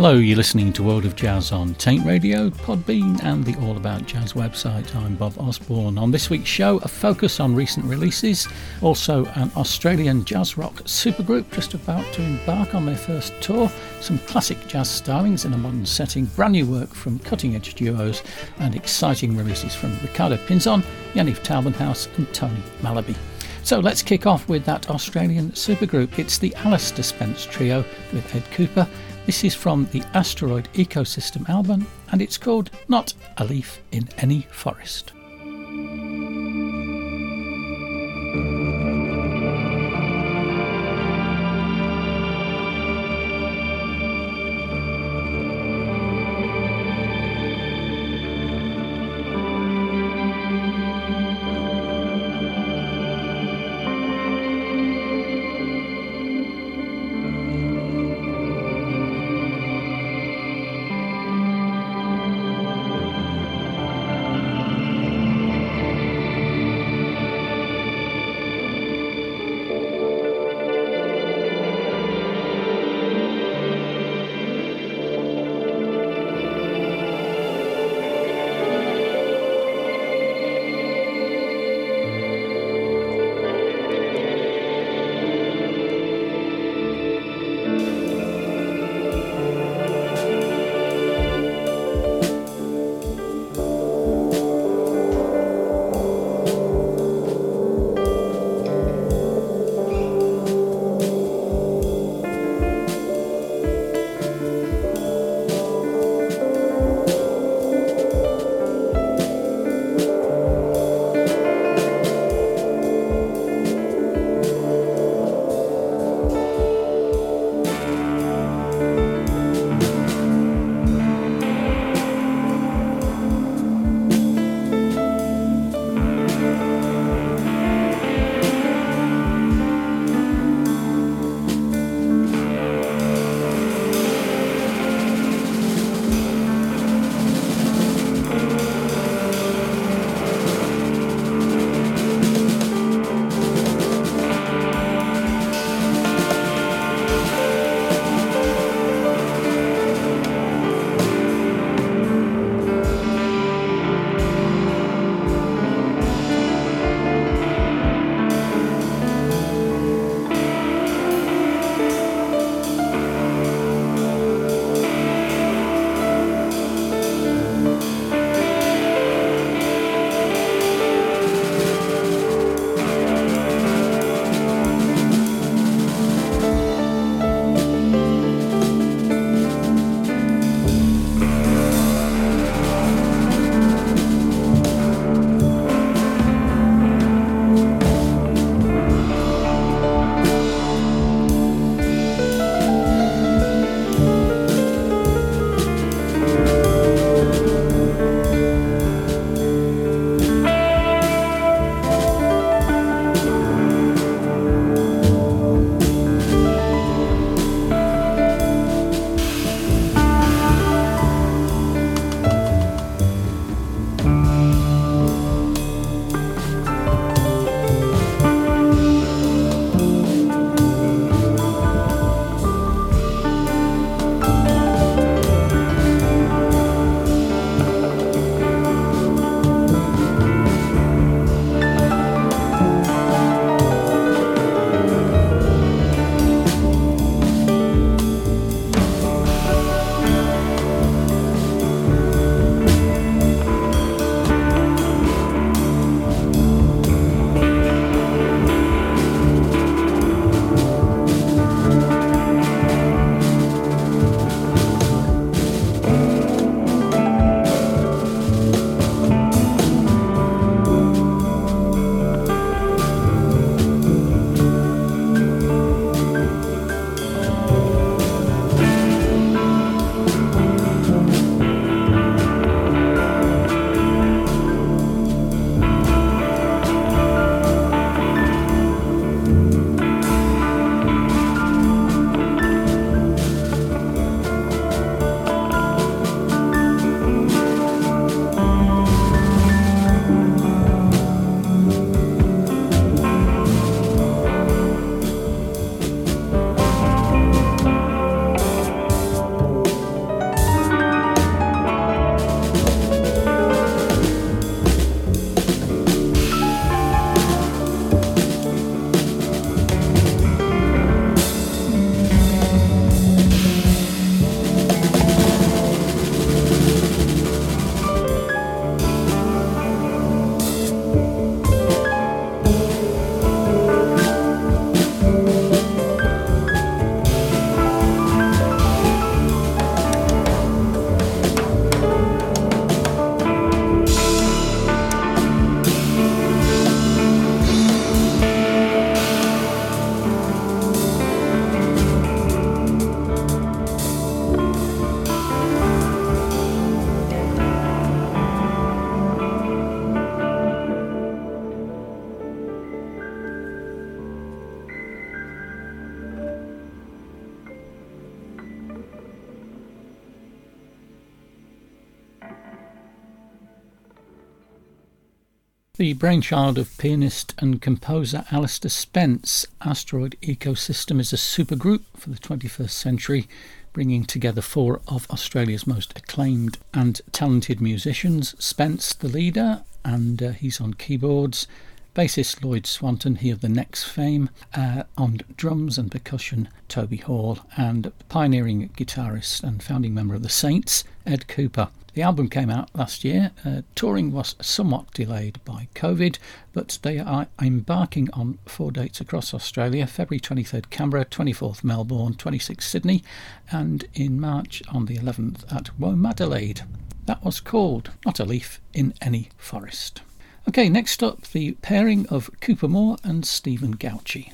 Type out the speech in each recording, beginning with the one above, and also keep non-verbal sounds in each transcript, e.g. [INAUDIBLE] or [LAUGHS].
Hello, you're listening to World of Jazz on Taint Radio, Podbean, and the All About Jazz website. I'm Bob Osborne. On this week's show, a focus on recent releases, also an Australian jazz rock supergroup just about to embark on their first tour, some classic jazz stylings in a modern setting, brand new work from cutting edge duos, and exciting releases from Ricardo Pinzon, Yaniv Taubenhouse, and Tony Malaby. So let's kick off with that Australian supergroup. It's the Alice Spence Trio with Ed Kuepper. This is from the Asteroid Ecosystem album, and it's called Not a Leaf in Any Forest. The brainchild of pianist and composer Alister Spence, Asteroid Ecosystem is a supergroup for the 21st century, bringing together four of Australia's most acclaimed and talented musicians. Spence, the leader, and uh, he's on keyboards. Bassist Lloyd Swanton, he of the Necks fame, uh, on drums and percussion, Toby Hall, and pioneering guitarist and founding member of the Saints, Ed Kuepper. The album came out last year. Uh, touring was somewhat delayed by COVID, but they are embarking on four dates across Australia February 23rd, Canberra, 24th, Melbourne, 26th, Sydney, and in March on the 11th at Womadelaide. That was called Not a Leaf in Any Forest. Okay, next up, the pairing of Cooper Moore and Stephen Gauci.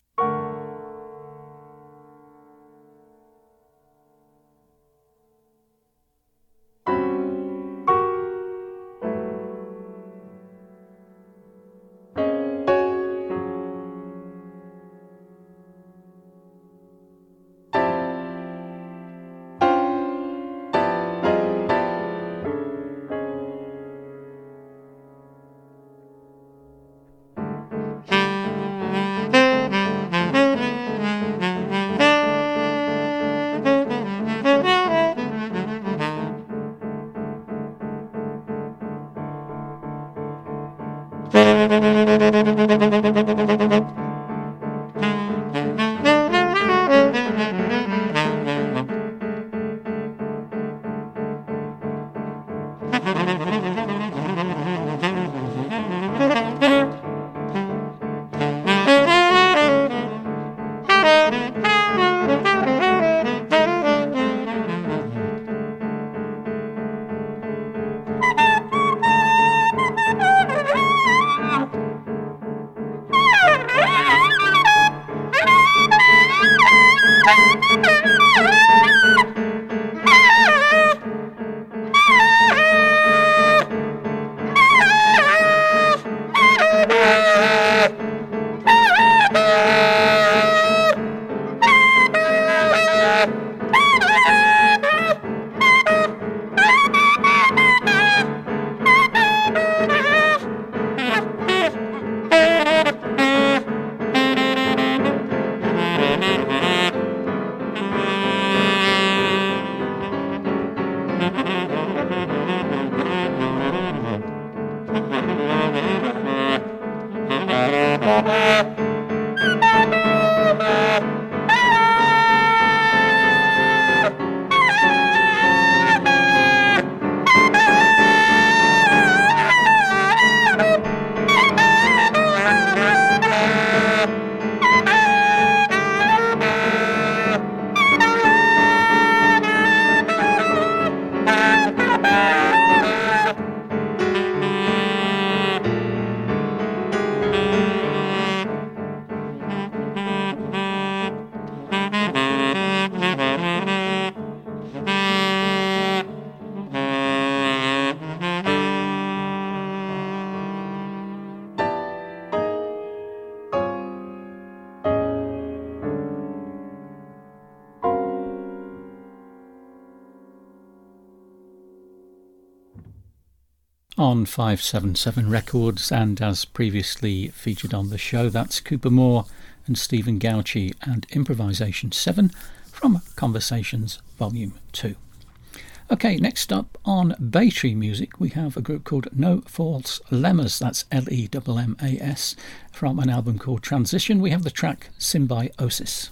577 Records, and as previously featured on the show, that's Cooper Moore and Stephen Gauci and Improvisation 7 from Conversations Volume 2. Okay, next up on Bay Tree Music, we have a group called No False Lemmas, that's L E M M A S, from an album called Transition. We have the track Symbiosis.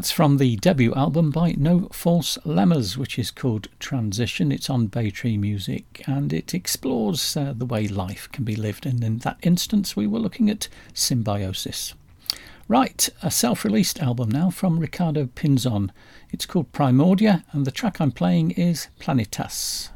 That's from the debut album by No False Lemmas, which is called Transition. It's on Baytree Music and it explores uh, the way life can be lived. And in that instance, we were looking at symbiosis. Right, a self released album now from Ricardo Pinzon. It's called Primordia, and the track I'm playing is Planitas.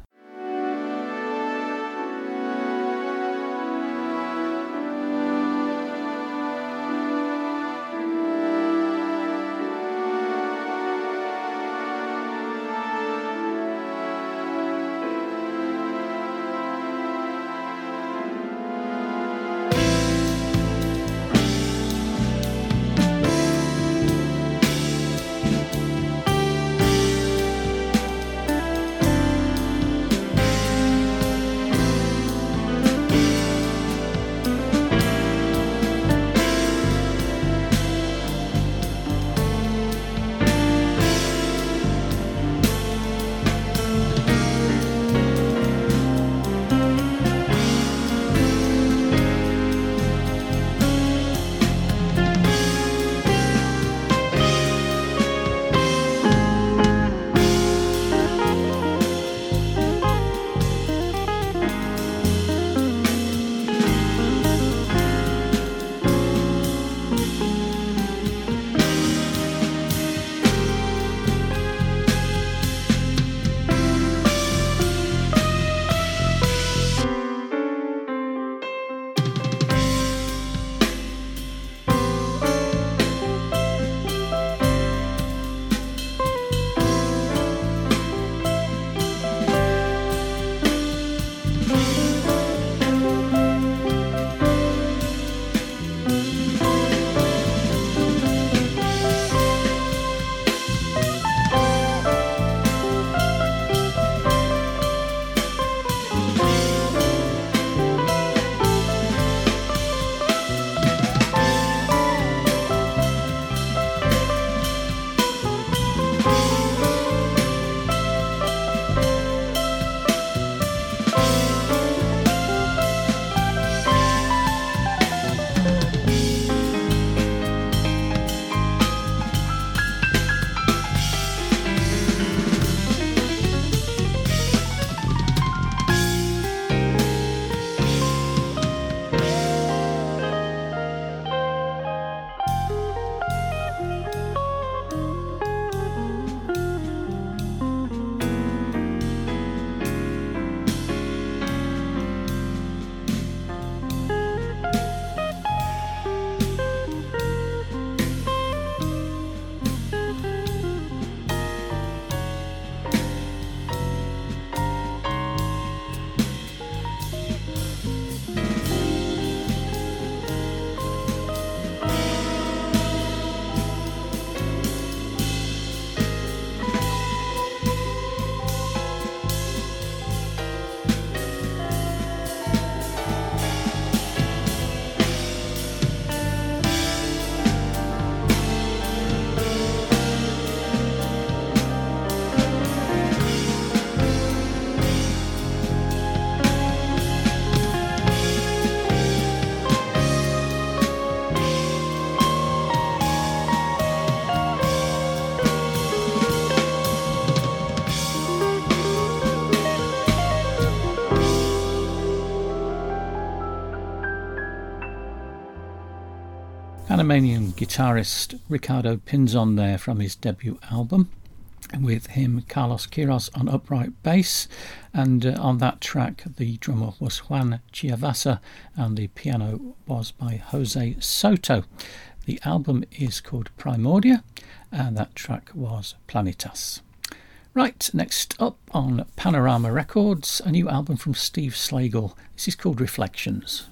Guitarist Ricardo Pinzon there from his debut album. With him, Carlos Quiros on upright bass, and uh, on that track, the drummer was Juan Chiavasa, and the piano was by Jose Soto. The album is called Primordia, and that track was Planitas. Right, next up on Panorama Records, a new album from Steve Slagle. This is called Reflections.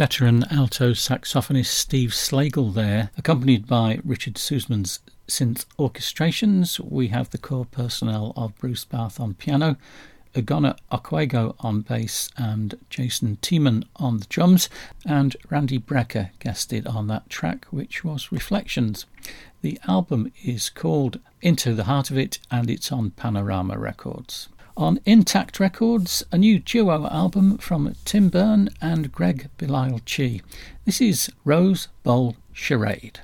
Veteran alto saxophonist Steve Slagle there, accompanied by Richard Sussman's synth orchestrations. We have the core personnel of Bruce Barth on piano, Ugonna Okegwo on bass, and Jason Tiemann on the drums, and Randy Brecker guested on that track, which was Reflections. The album is called Into the Heart of It, and it's on Panorama Records. On Intakt Records, a new duo album from Tim Berne and Greg Belisle Chi. This is Rose Bowl Charade.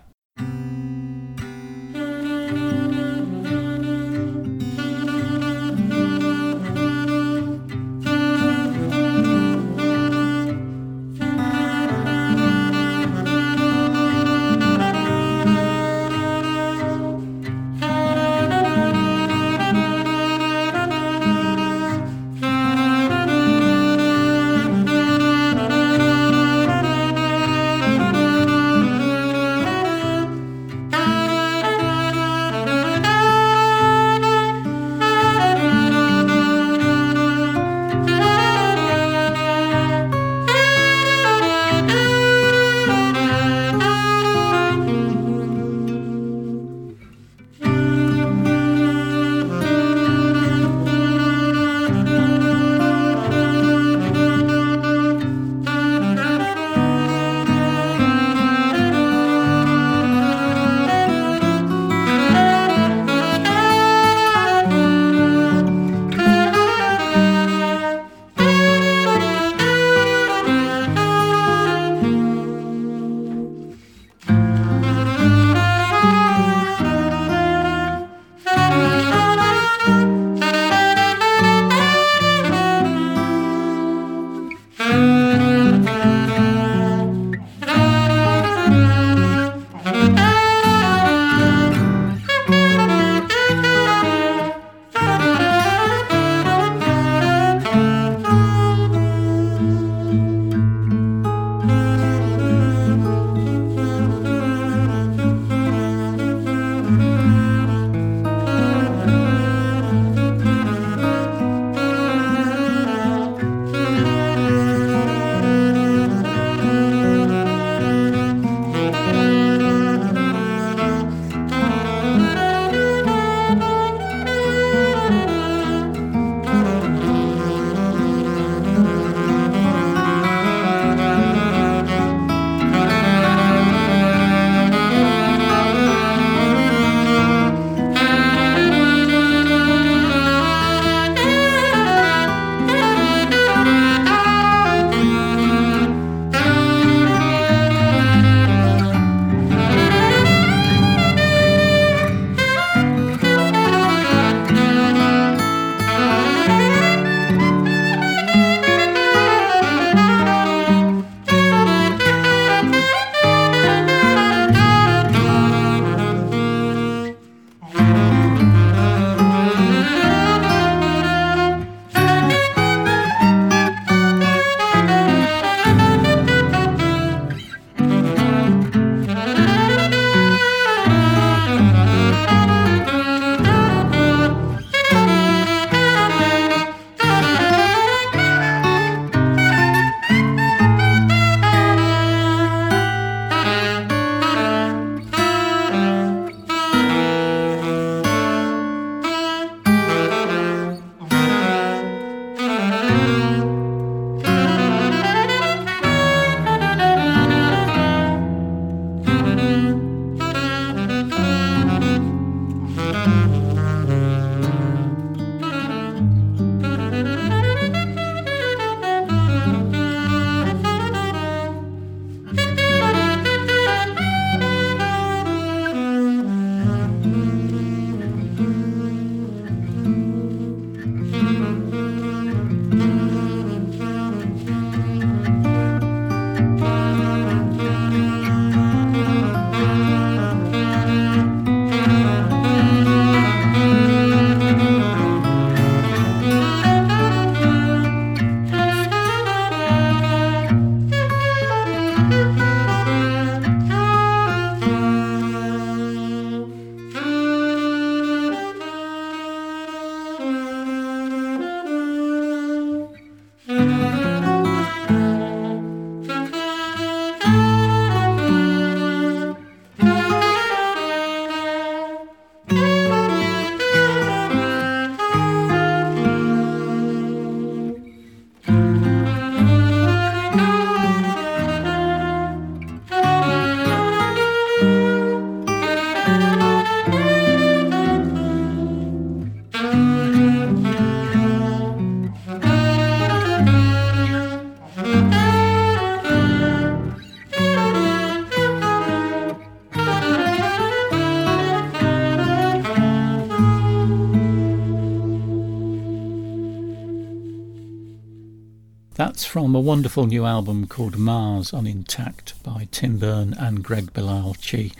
A wonderful new album called Mars on Intakt by Tim Berne and Gregg Belisle-Chi,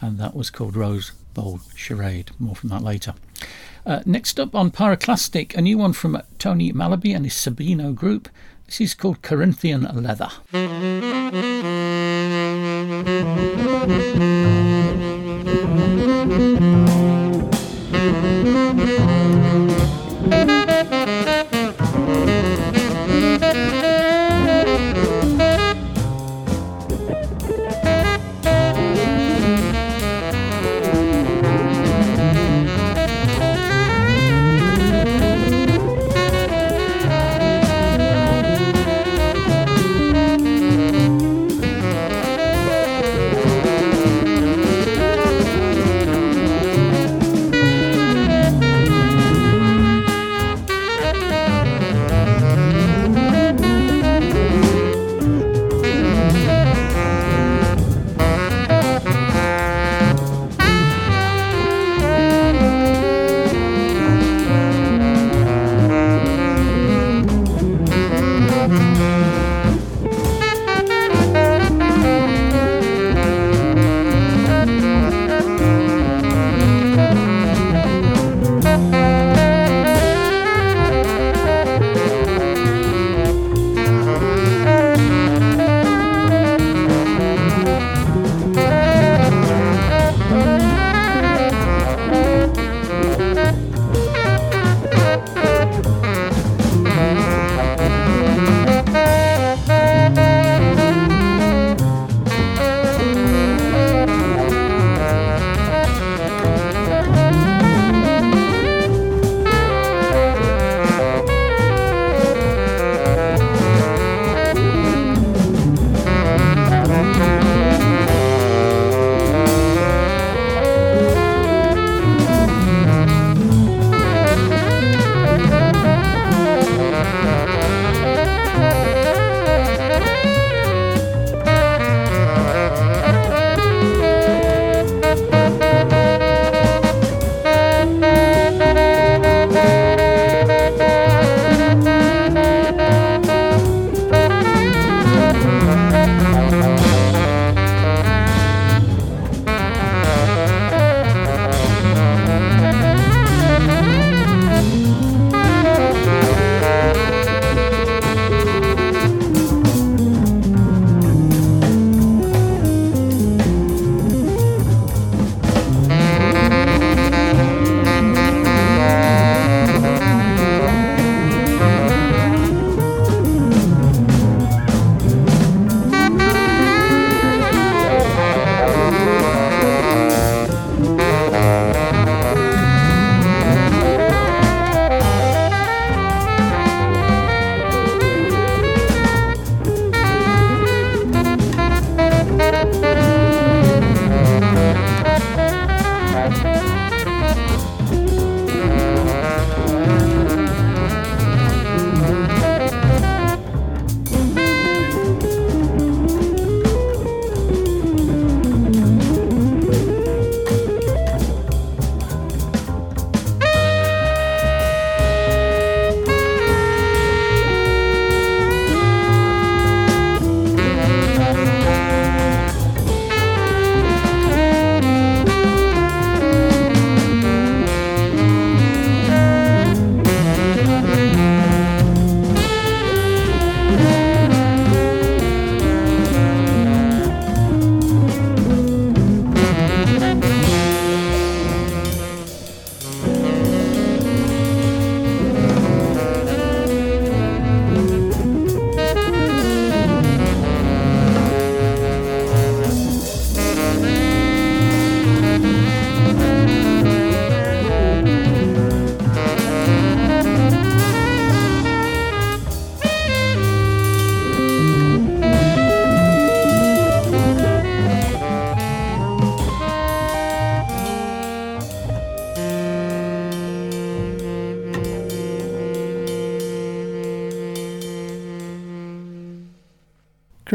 and that was called Rose Bowl Charade. More from that later. Uh, next up on Pyroclastic, a new one from Tony Malaby and his Sabino group. This is called Corinthian Leather. [LAUGHS]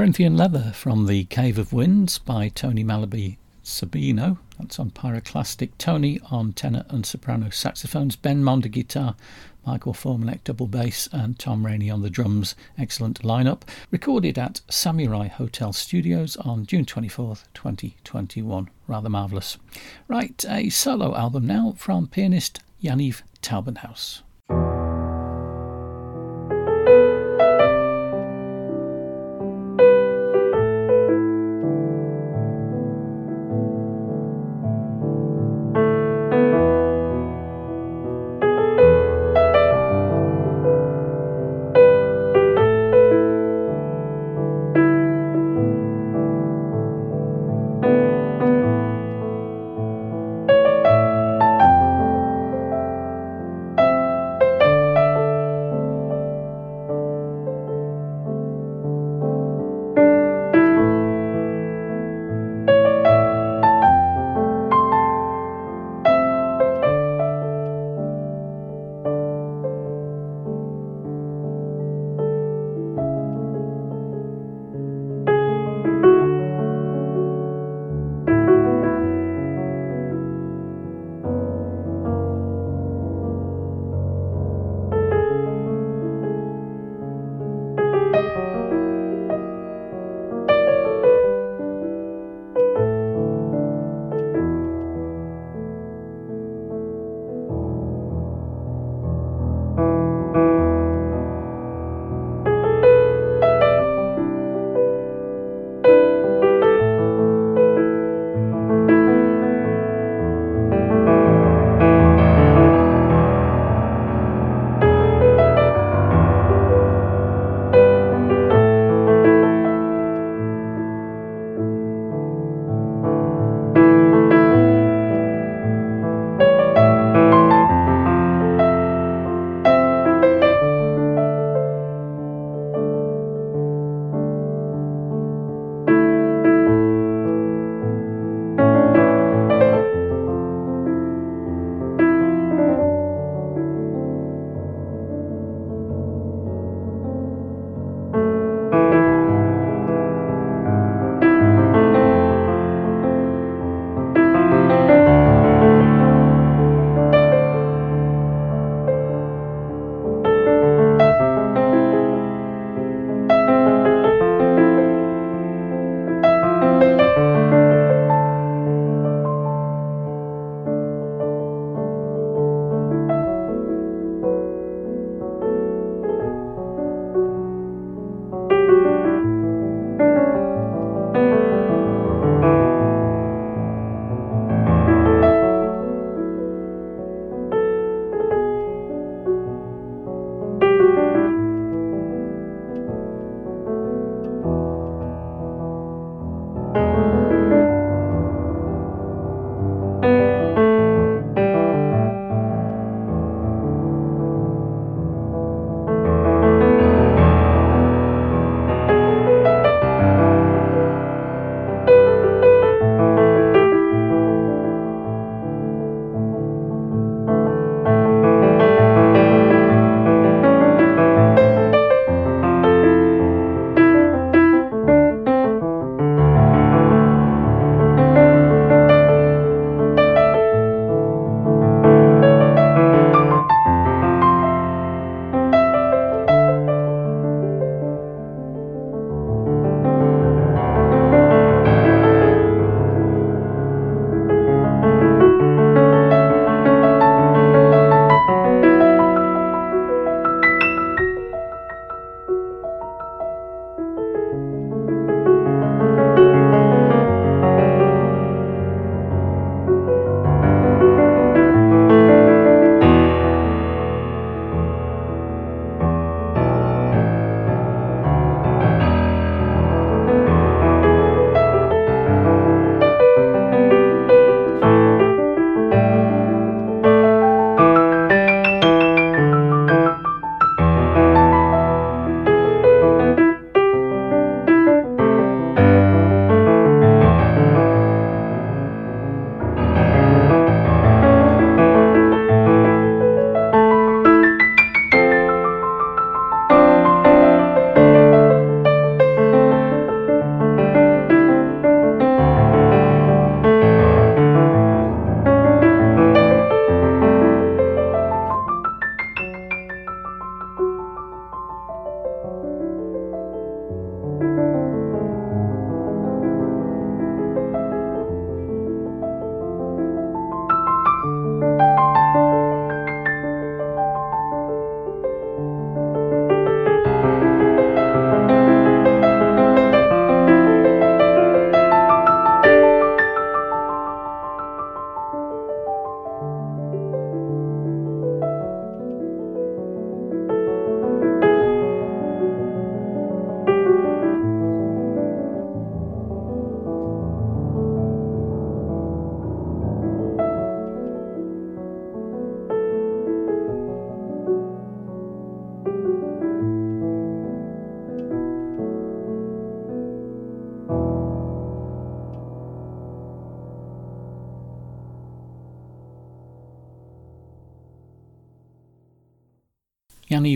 Corinthian Leather from the Cave of Winds by Tony Malaby Sabino. That's on pyroclastic. Tony on tenor and soprano saxophones. Ben Monder guitar. Michael Formanek double bass, and Tom Rainey on the drums. Excellent lineup. Recorded at Samurai Hotel Studios on June 24th, 2021. Rather marvellous. Right, a solo album now from pianist Yaniv Taubenhouse.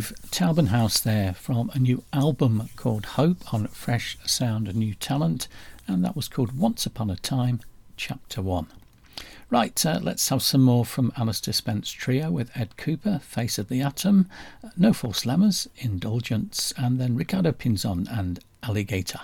Yaniv Taubenhouse there from a new album called Hope on Fresh Sound and New Talent, and that was called Once Upon a Time, Chapter 1. Right, uh, let's have some more from Alister Spence Trio with Ed Kuepper, Face of the Atom, No False Lemmas, Indulgence, and then Ricardo Pinzon and Alligator.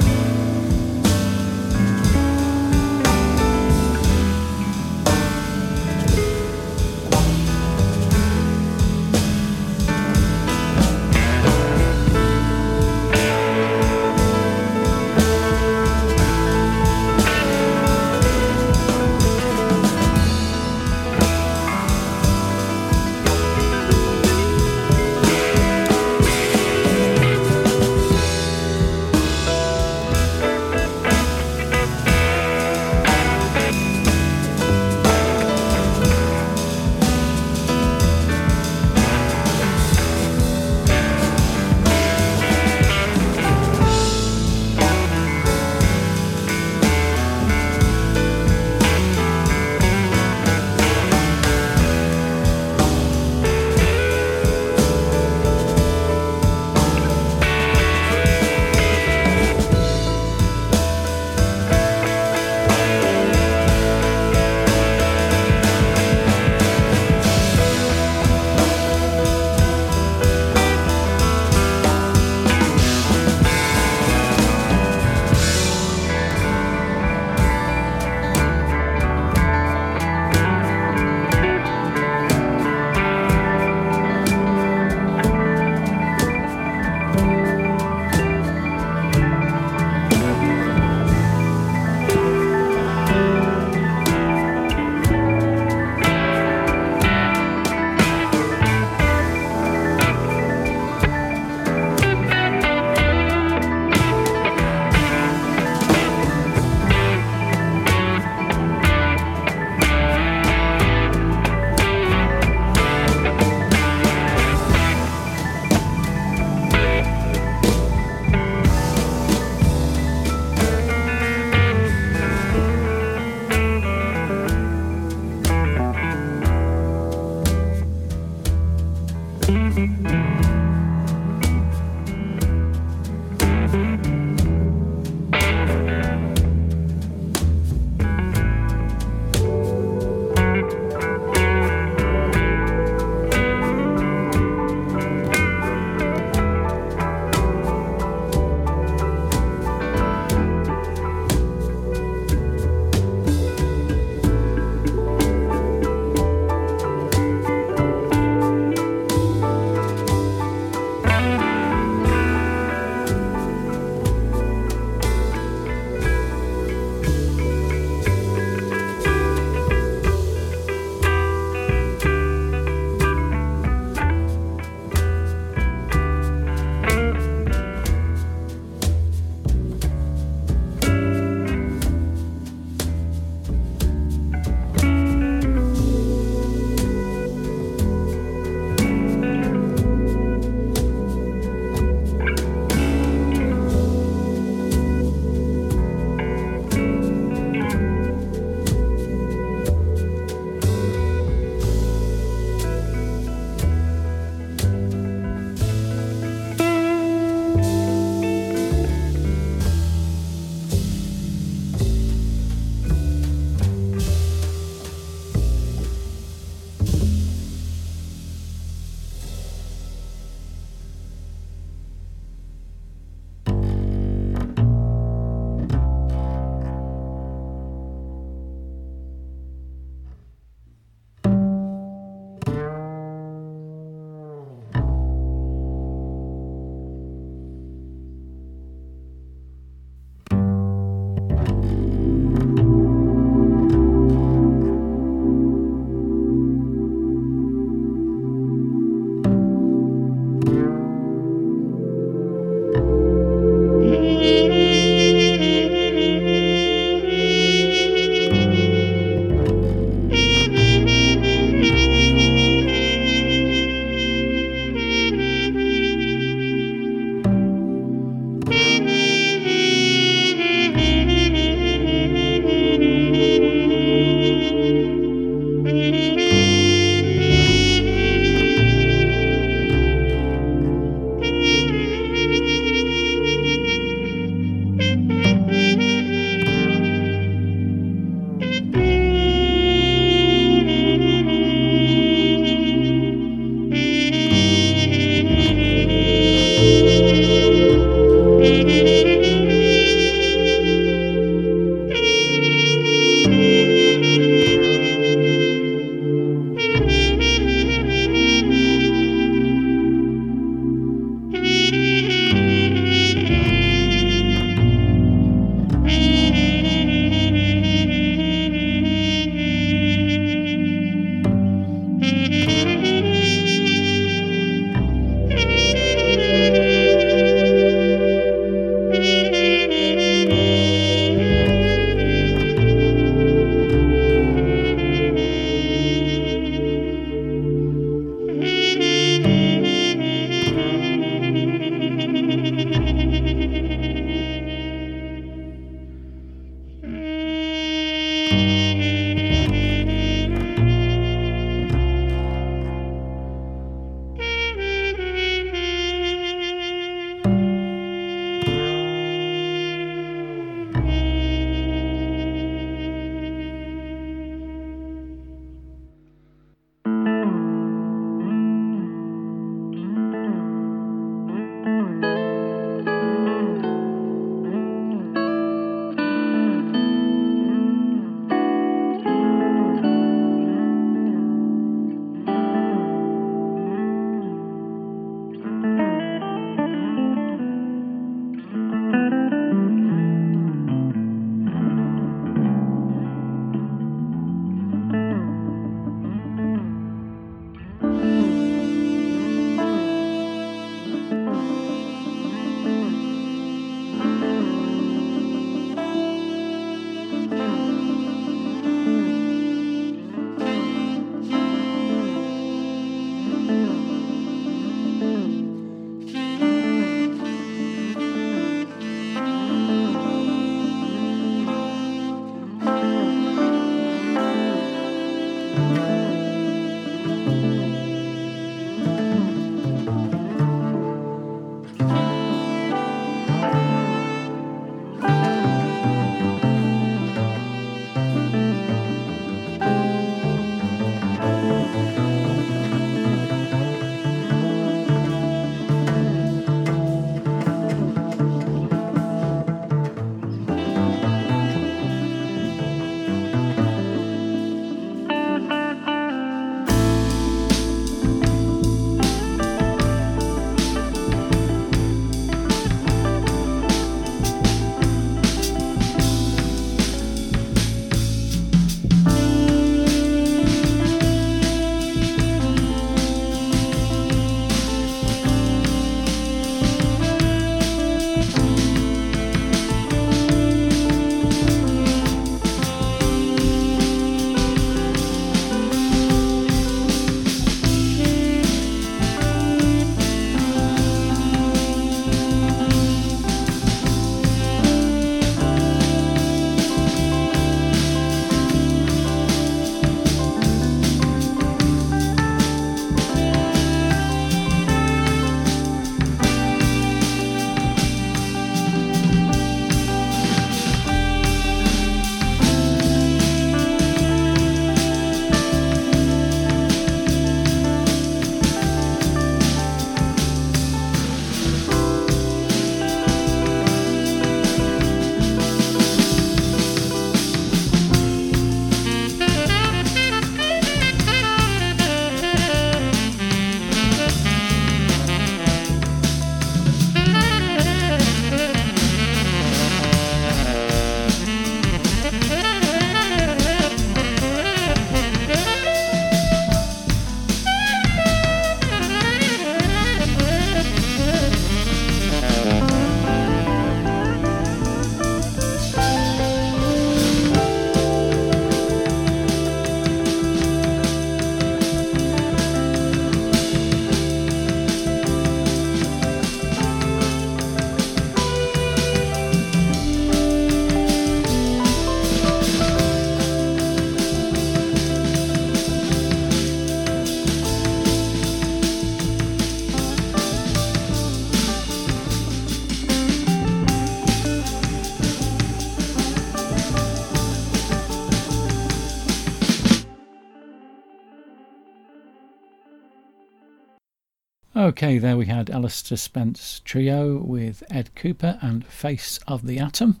Okay, there we had Alister Spence Trio with Ed Kuepper and Face of the Atom.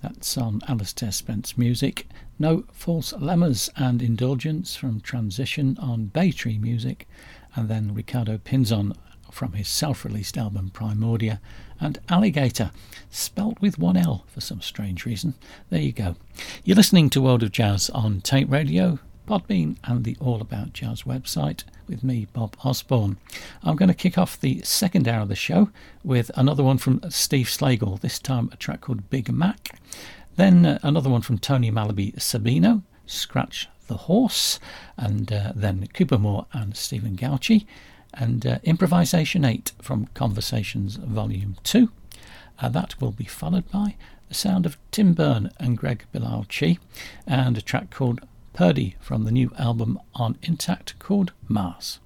That's on Alister Spence Music. No False Lemmas and Indulgence from Transition on Baytree Music. And then Ricardo Pinzon from his self released album Primordia. And Alligator, spelt with one L for some strange reason. There you go. You're listening to World of Jazz on Tape Radio. Podbean and the All About Jazz website with me, Bob Osborne. I'm going to kick off the second hour of the show with another one from Steve Slagle, this time a track called Big Mac. Then uh, another one from Tony Malaby Sabino, Scratch the Horse, and uh, then Cooper Moore and Stephen Gauci, and uh, Improvisation 8 from Conversations Volume 2. Uh, that will be followed by the sound of Tim Berne and Gregg Belisle-Chi, and a track called Purdy from the new album on Intakt called Mars.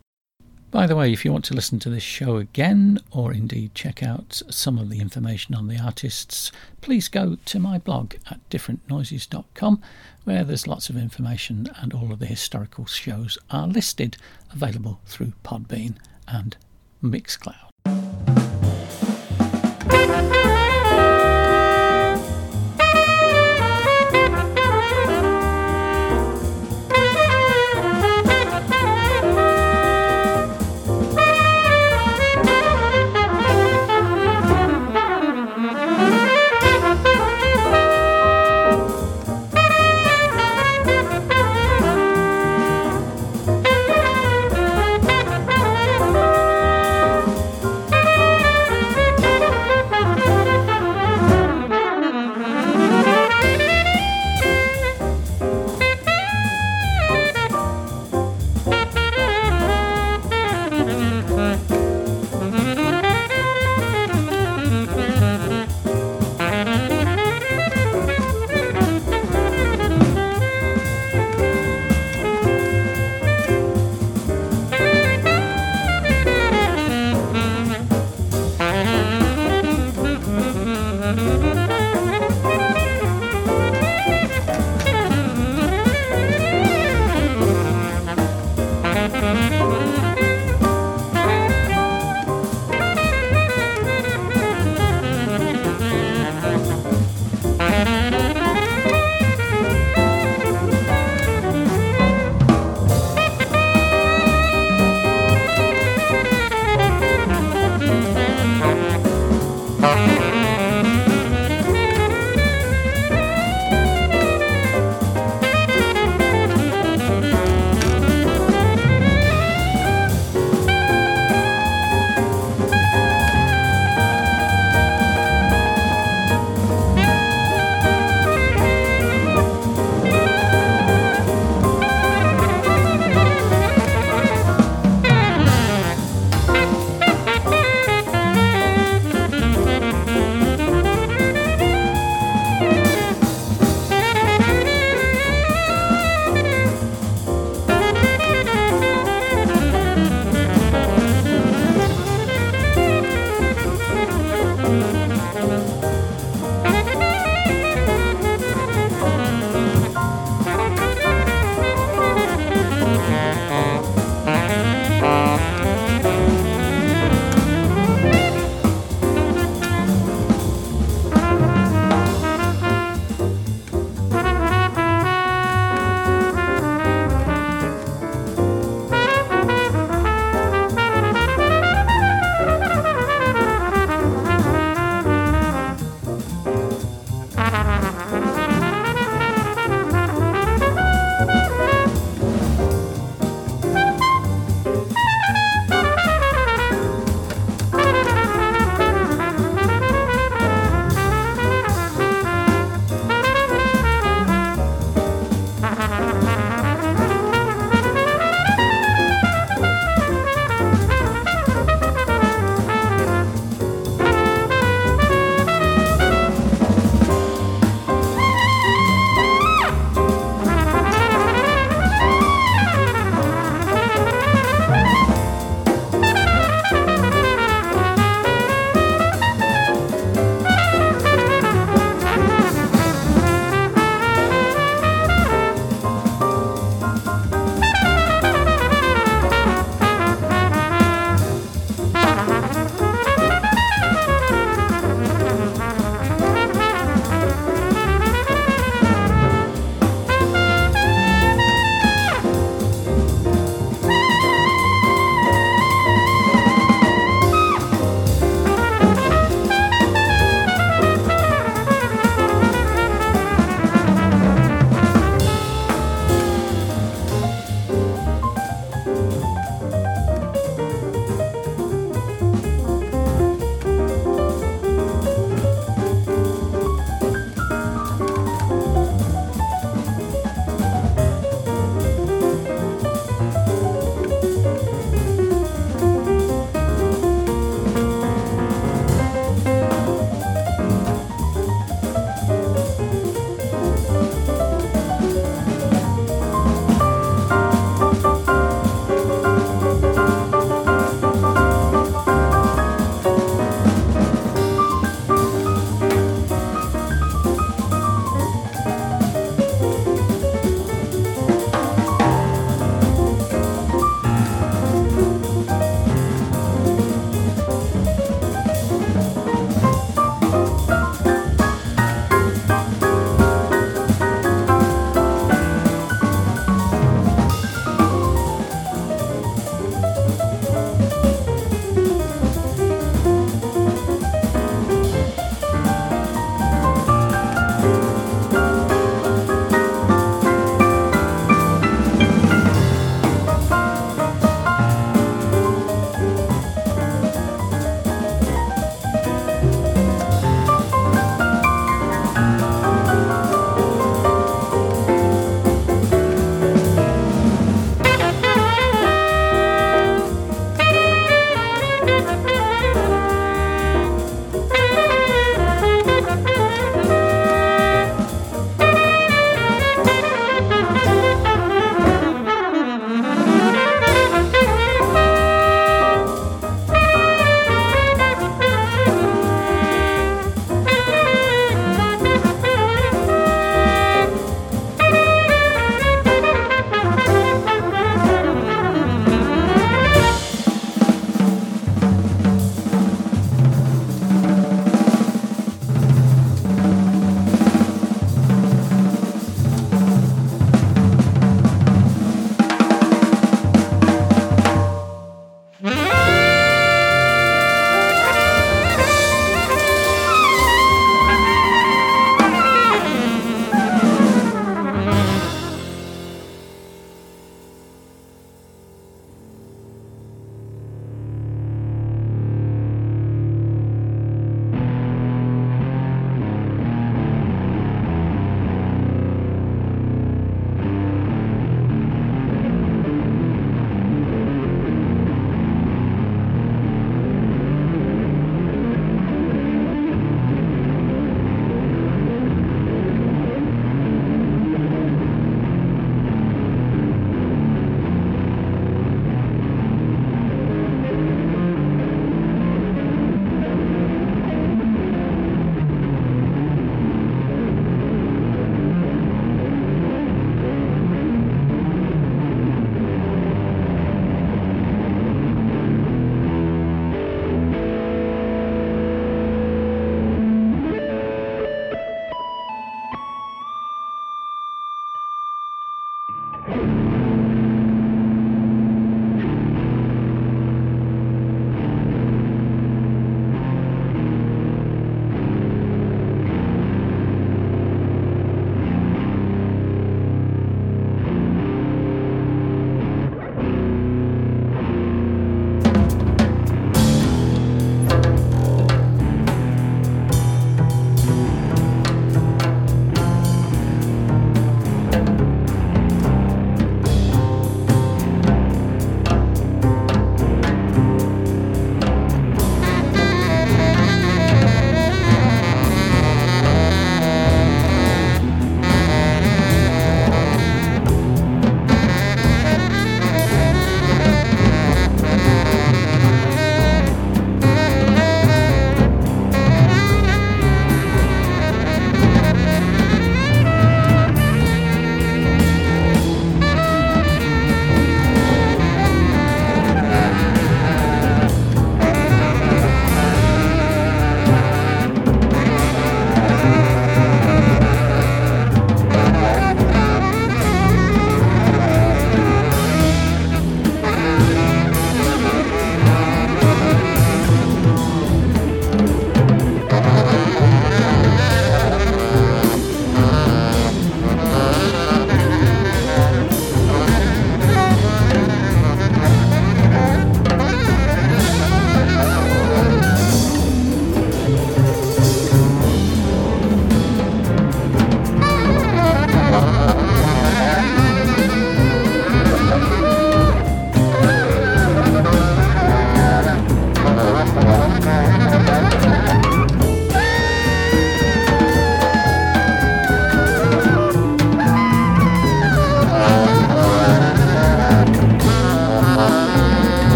By the way, if you want to listen to this show again, or indeed check out some of the information on the artists, please go to my blog at differentnoises.com, where there's lots of information and all of the historical shows are listed, available through Podbean and Mixcloud.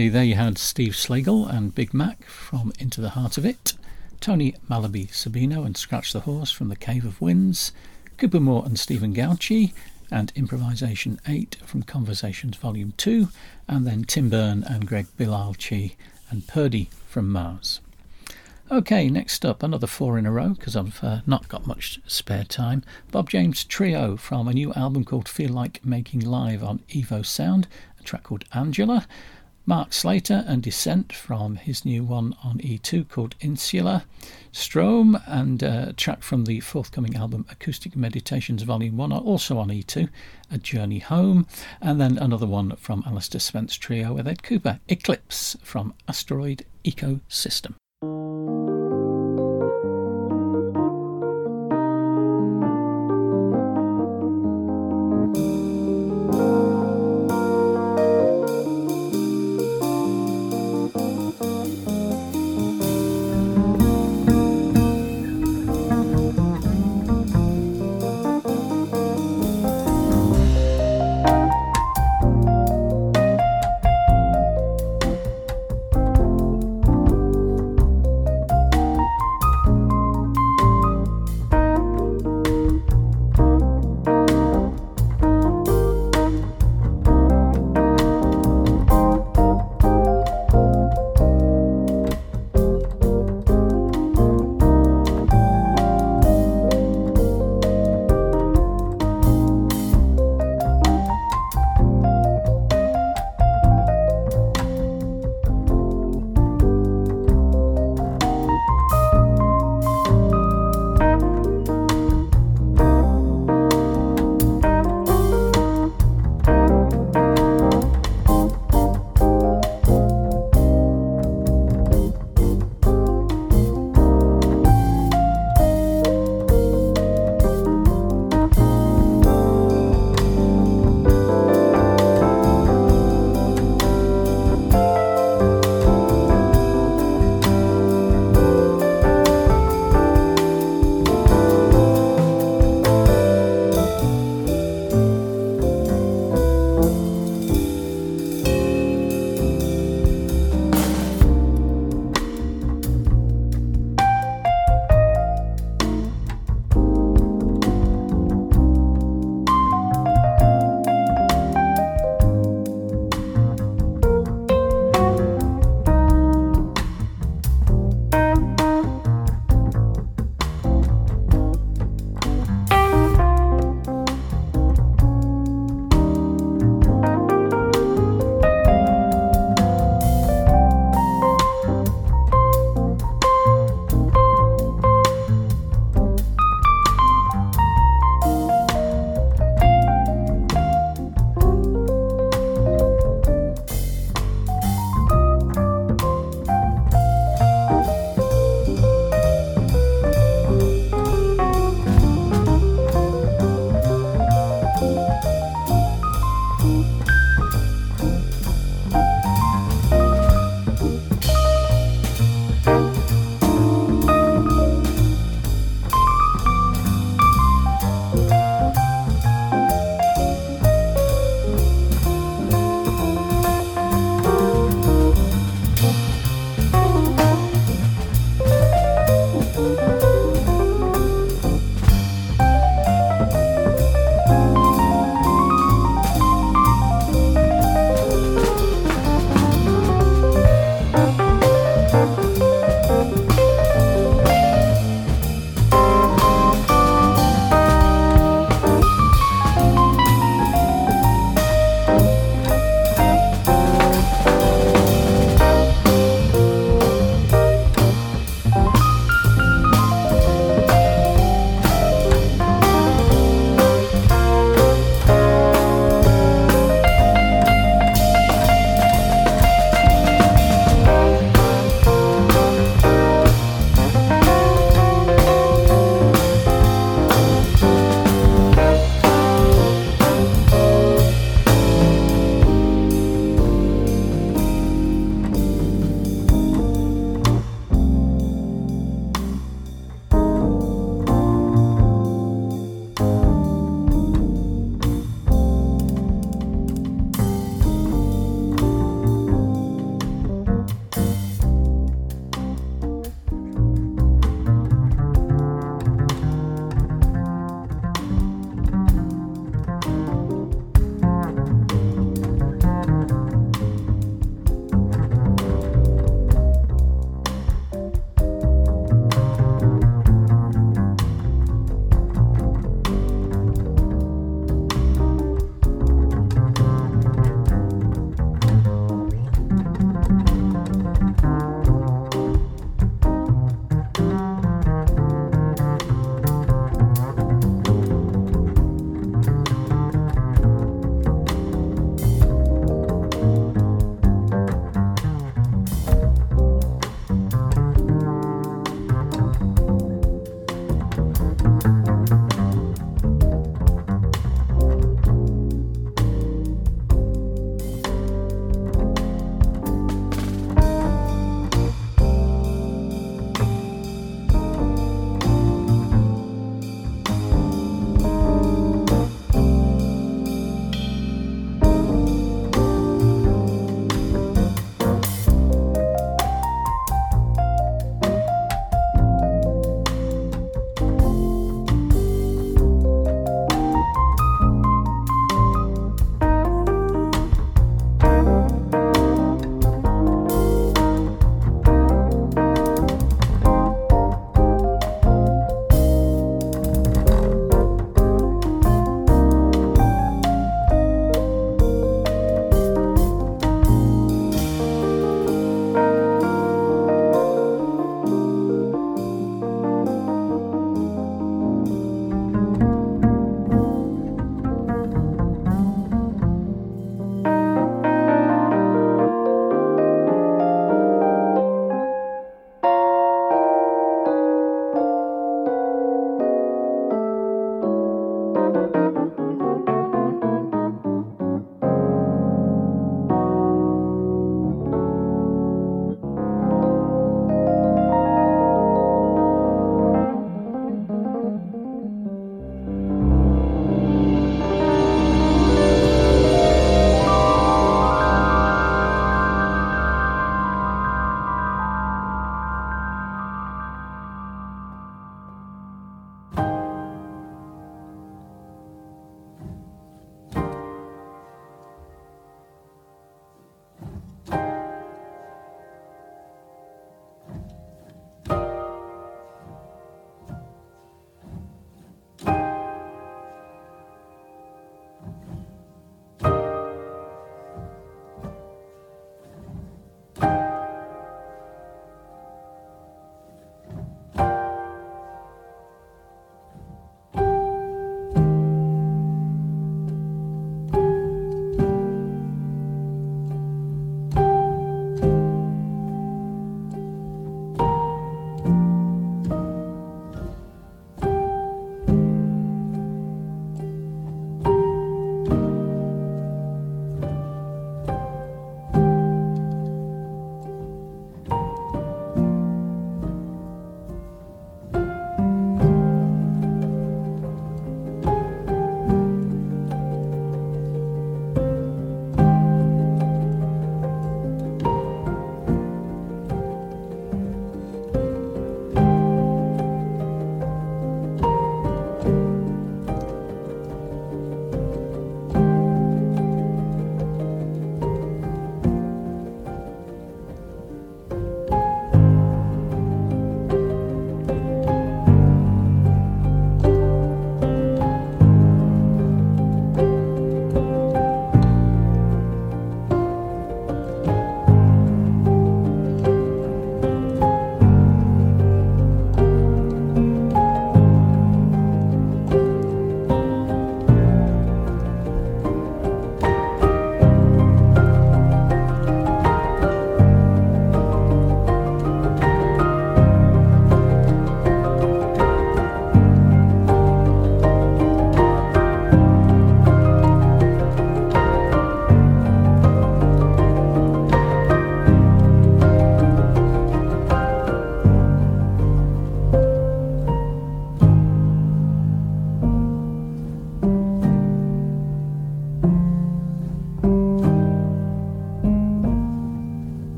Okay, there you had Steve Slagle and Big Mac from Into the Heart of It, Tony Malaby Sabino and Scratch the Horse from The Cave of Winds, Cooper Moore and Stephen Gauci and Improvisation 8 from Conversations Volume 2, and then Tim Berne and Gregg Belisle-Chi and Purdy from Mars. Okay, next up, another four in a row because I've uh, not got much spare time. Bob James Trio from a new album called Feel Like Making Live on Evo Sound, a track called Angela. Mark Slater and Descent from his new one on E2 called Insula. Strome and uh, a track from the forthcoming album Acoustic Meditations Volume 1 are also on E2, A Journey Home. And then another one from Alister Spence Trio with Ed Kuepper, Eclipse from Asteroid Ecosystem.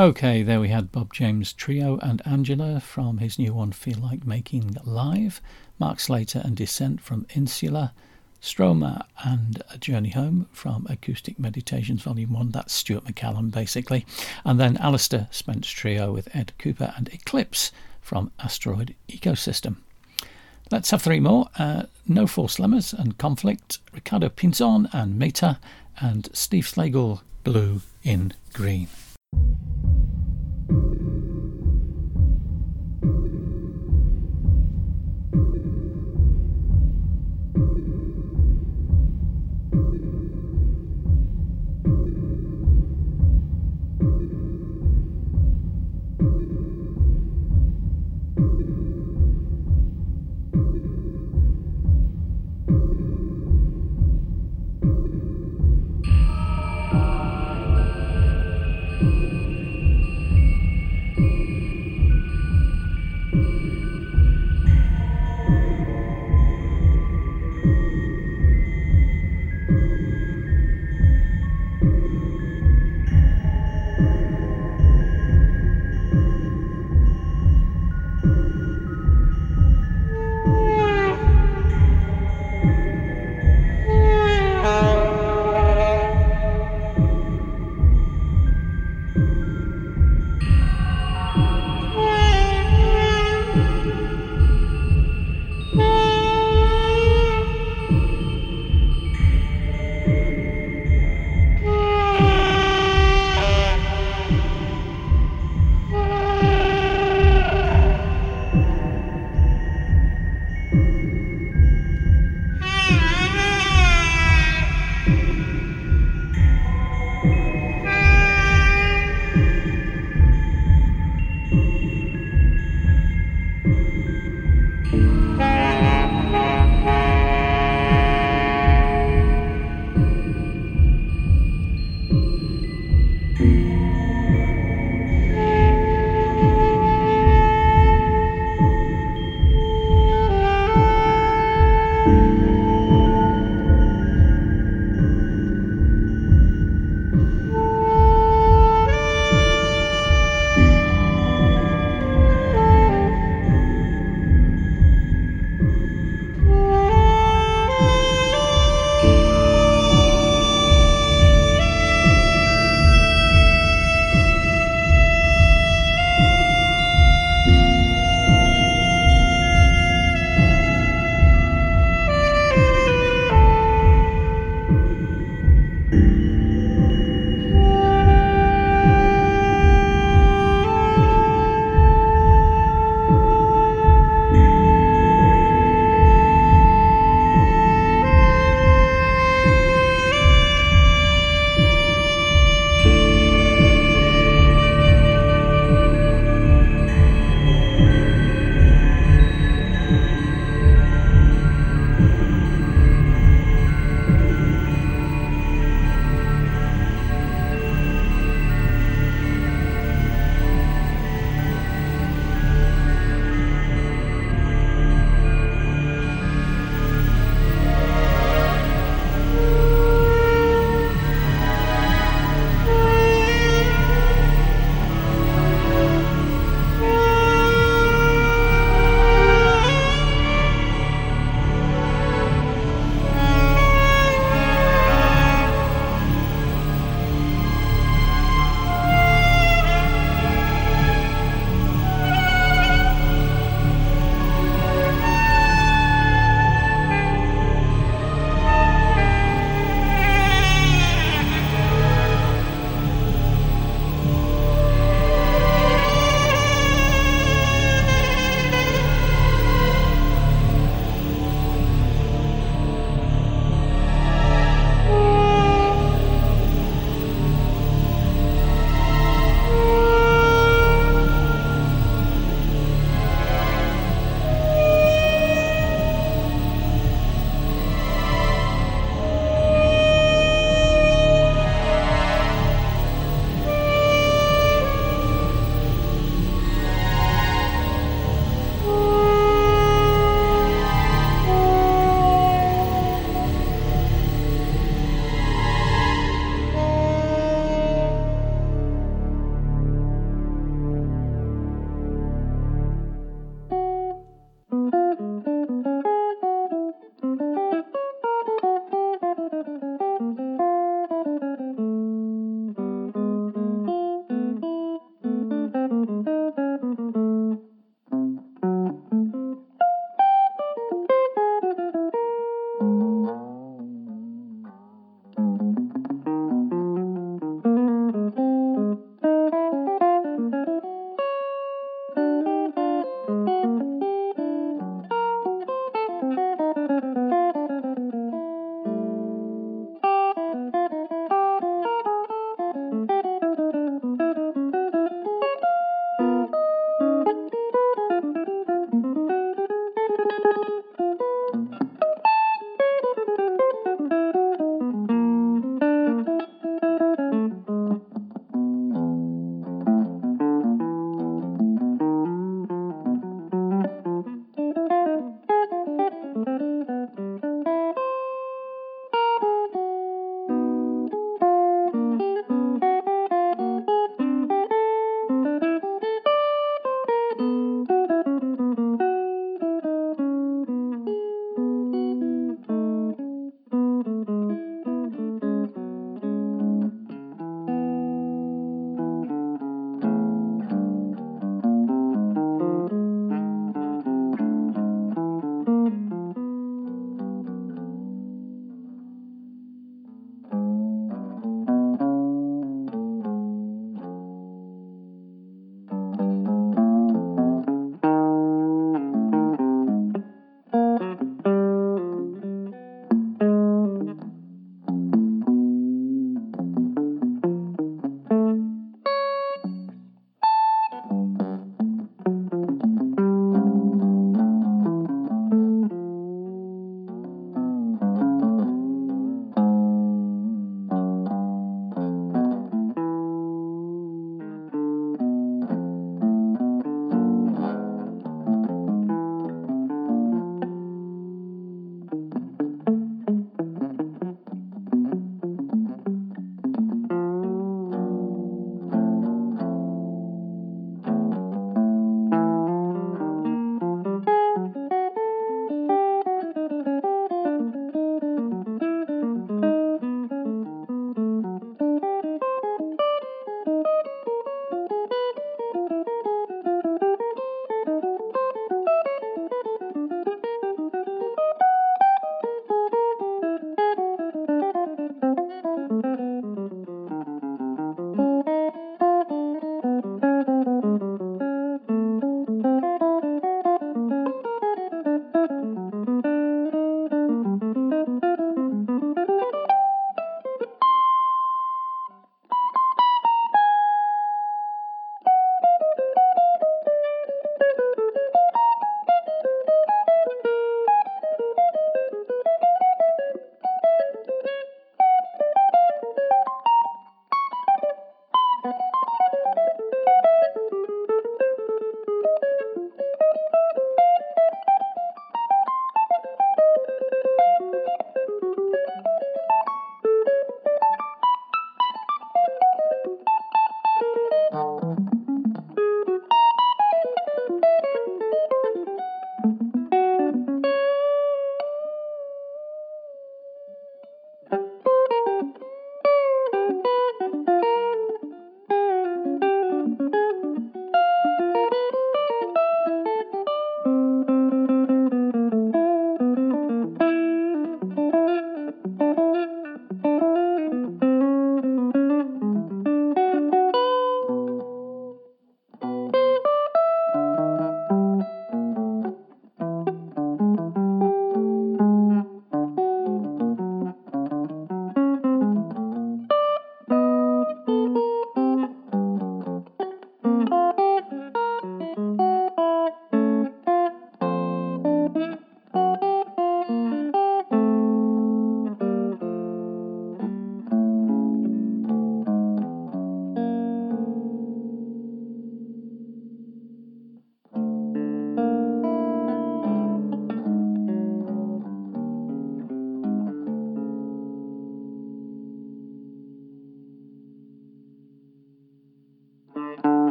Okay, there we had Bob James Trio and Angela from his new one Feel Like Making Live, Mark Slater and Descent from Insula, Stroma and A Journey Home from Acoustic Meditations Volume 1, that's Stuart McCallum basically, and then Alister Spence Trio with Ed Kuepper and Eclipse from Asteroid Ecosystem. Let's have three more. Uh, no False Lemurs and Conflict, Ricardo Pinzon and Meta, and Steve Slagle, Blue in Green.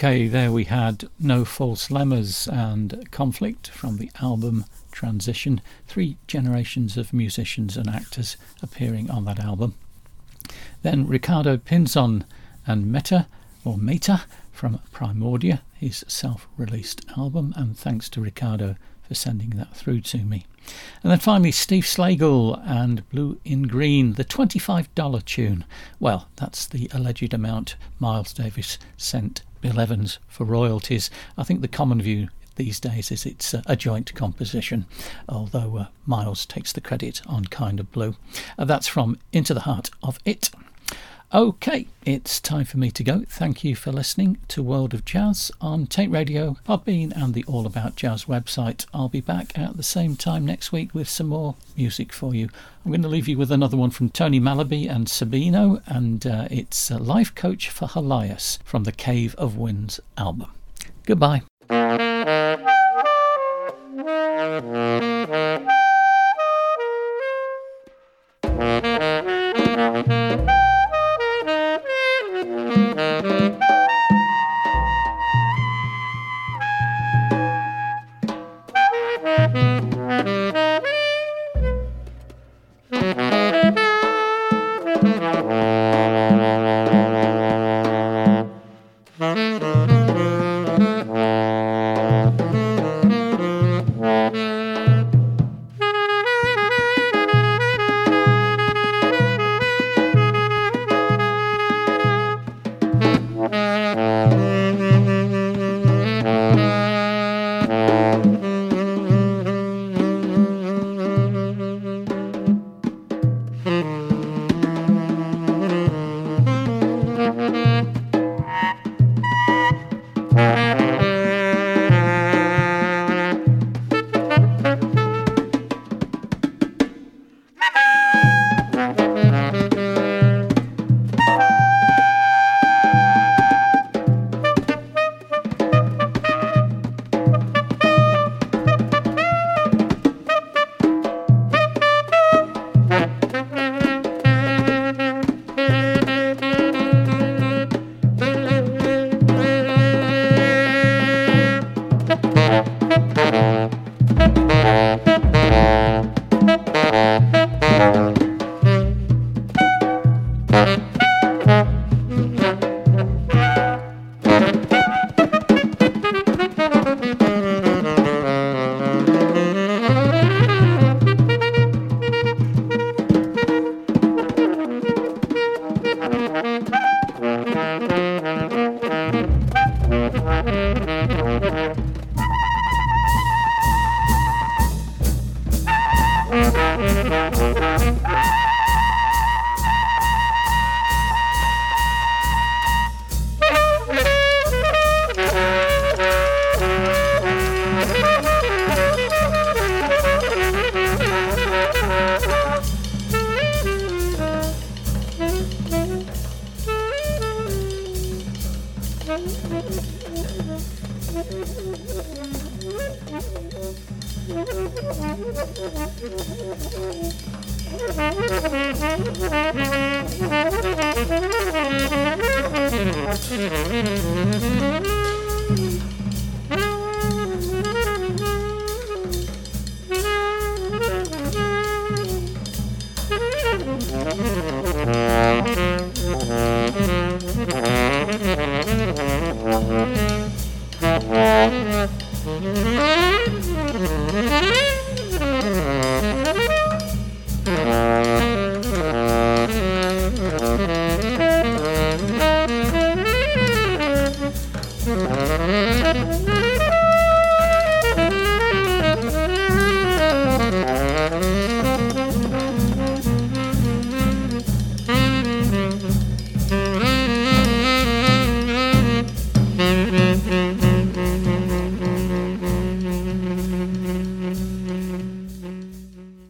Okay, there we had No False Lemurs and Conflict from the album Transition. Three generations of musicians and actors appearing on that album. Then Ricardo Pinzon and Meta, or Meta, from Primordia, his self released album, and thanks to Ricardo for sending that through to me. And then finally, Steve Slagle and Blue in Green, the $25 tune. Well, that's the alleged amount Miles Davis sent Bill Evans for royalties. I think the common view these days is it's a, joint composition, although uh, Miles takes the credit on Kind of Blue. Uh, that's from Into the Heart of It. Okay, it's time for me to go. Thank you for listening to World of Jazz on Taint Radio, Podbean, and the All About Jazz website. I'll be back at the same time next week with some more music for you. I'm going to leave you with another one from Tony Malaby and Sabino, and uh, it's a Life Coach for Helias from the Cave of Winds album. Goodbye.